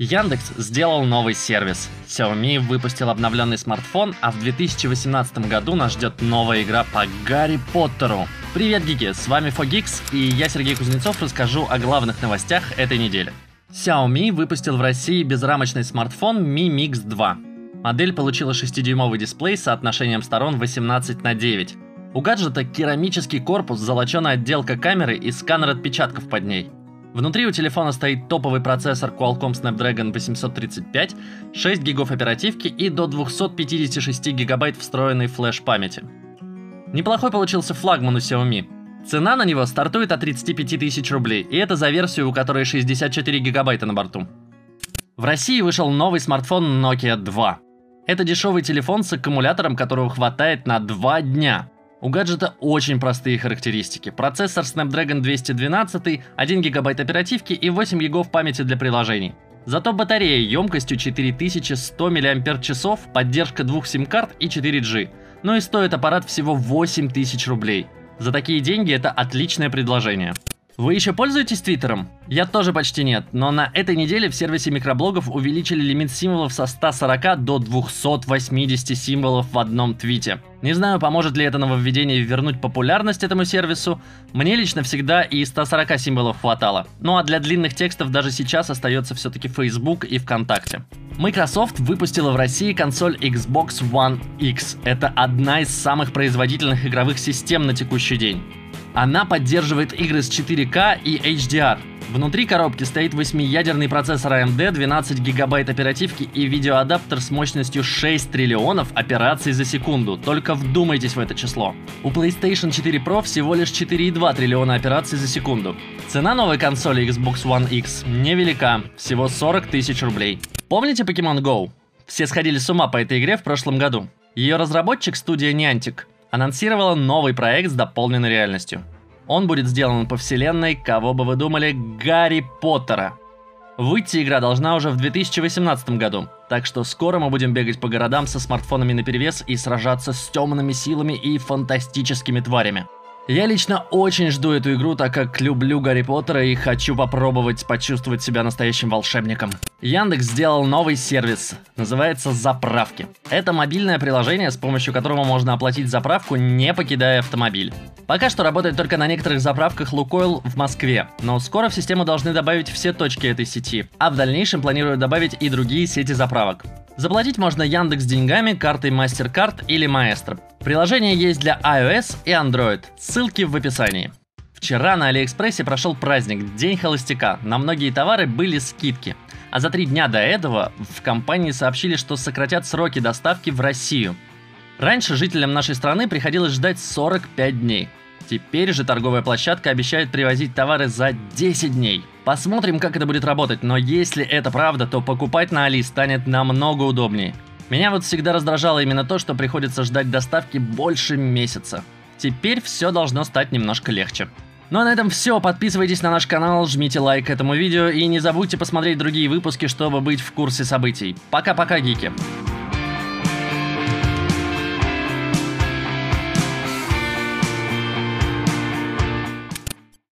Яндекс сделал новый сервис. Xiaomi выпустил обновленный смартфон, а в 2018 году нас ждет новая игра по Гарри Поттеру. Привет, гики! С вами Fogix, и я, Сергей Кузнецов, расскажу о главных новостях этой недели. Xiaomi выпустил в России безрамочный смартфон Mi Mix 2. Модель получила 6-дюймовый дисплей с соотношением сторон 18 на 9. У гаджета керамический корпус, золоченая отделка камеры и сканер отпечатков под ней – Внутри у телефона стоит топовый процессор Qualcomm Snapdragon 835, 6 гигов оперативки и до 256 гигабайт встроенной флеш-памяти. Неплохой получился флагман у Xiaomi. Цена на него стартует от 35 тысяч рублей, и это за версию, у которой 64 гигабайта на борту. В России вышел новый смартфон Nokia 2. Это дешевый телефон с аккумулятором, которого хватает на 2 дня – у гаджета очень простые характеристики. Процессор Snapdragon 212, 1 гигабайт оперативки и 8 гигов памяти для приложений. Зато батарея емкостью 4100 мАч, поддержка двух сим-карт и 4G. Но и стоит аппарат всего 8000 рублей. За такие деньги это отличное предложение. Вы еще пользуетесь Твиттером? Я тоже почти нет, но на этой неделе в сервисе микроблогов увеличили лимит символов со 140 до 280 символов в одном твите. Не знаю, поможет ли это нововведение вернуть популярность этому сервису. Мне лично всегда и 140 символов хватало. Ну а для длинных текстов даже сейчас остается все-таки Facebook и ВКонтакте. Microsoft выпустила в России консоль Xbox One X. Это одна из самых производительных игровых систем на текущий день. Она поддерживает игры с 4К и HDR. Внутри коробки стоит 8-ядерный процессор AMD, 12 гигабайт оперативки и видеоадаптер с мощностью 6 триллионов операций за секунду. Только вдумайтесь в это число. У PlayStation 4 Pro всего лишь 4,2 триллиона операций за секунду. Цена новой консоли Xbox One X невелика, всего 40 тысяч рублей. Помните Pokemon Go? Все сходили с ума по этой игре в прошлом году. Ее разработчик студия Niantic – анонсировала новый проект с дополненной реальностью. Он будет сделан по вселенной, кого бы вы думали, Гарри Поттера. Выйти игра должна уже в 2018 году, так что скоро мы будем бегать по городам со смартфонами наперевес и сражаться с темными силами и фантастическими тварями. Я лично очень жду эту игру, так как люблю Гарри Поттера и хочу попробовать почувствовать себя настоящим волшебником. Яндекс сделал новый сервис, называется «Заправки». Это мобильное приложение, с помощью которого можно оплатить заправку, не покидая автомобиль. Пока что работает только на некоторых заправках Лукойл в Москве, но скоро в систему должны добавить все точки этой сети, а в дальнейшем планируют добавить и другие сети заправок. Заплатить можно Яндекс деньгами, картой MasterCard или Maestro. Приложение есть для iOS и Android. Ссылки в описании. Вчера на Алиэкспрессе прошел праздник День холостяка. На многие товары были скидки. А за три дня до этого в компании сообщили, что сократят сроки доставки в Россию. Раньше жителям нашей страны приходилось ждать 45 дней. Теперь же торговая площадка обещает привозить товары за 10 дней. Посмотрим, как это будет работать, но если это правда, то покупать на Али станет намного удобнее. Меня вот всегда раздражало именно то, что приходится ждать доставки больше месяца. Теперь все должно стать немножко легче. Ну а на этом все. Подписывайтесь на наш канал, жмите лайк этому видео и не забудьте посмотреть другие выпуски, чтобы быть в курсе событий. Пока-пока, гики!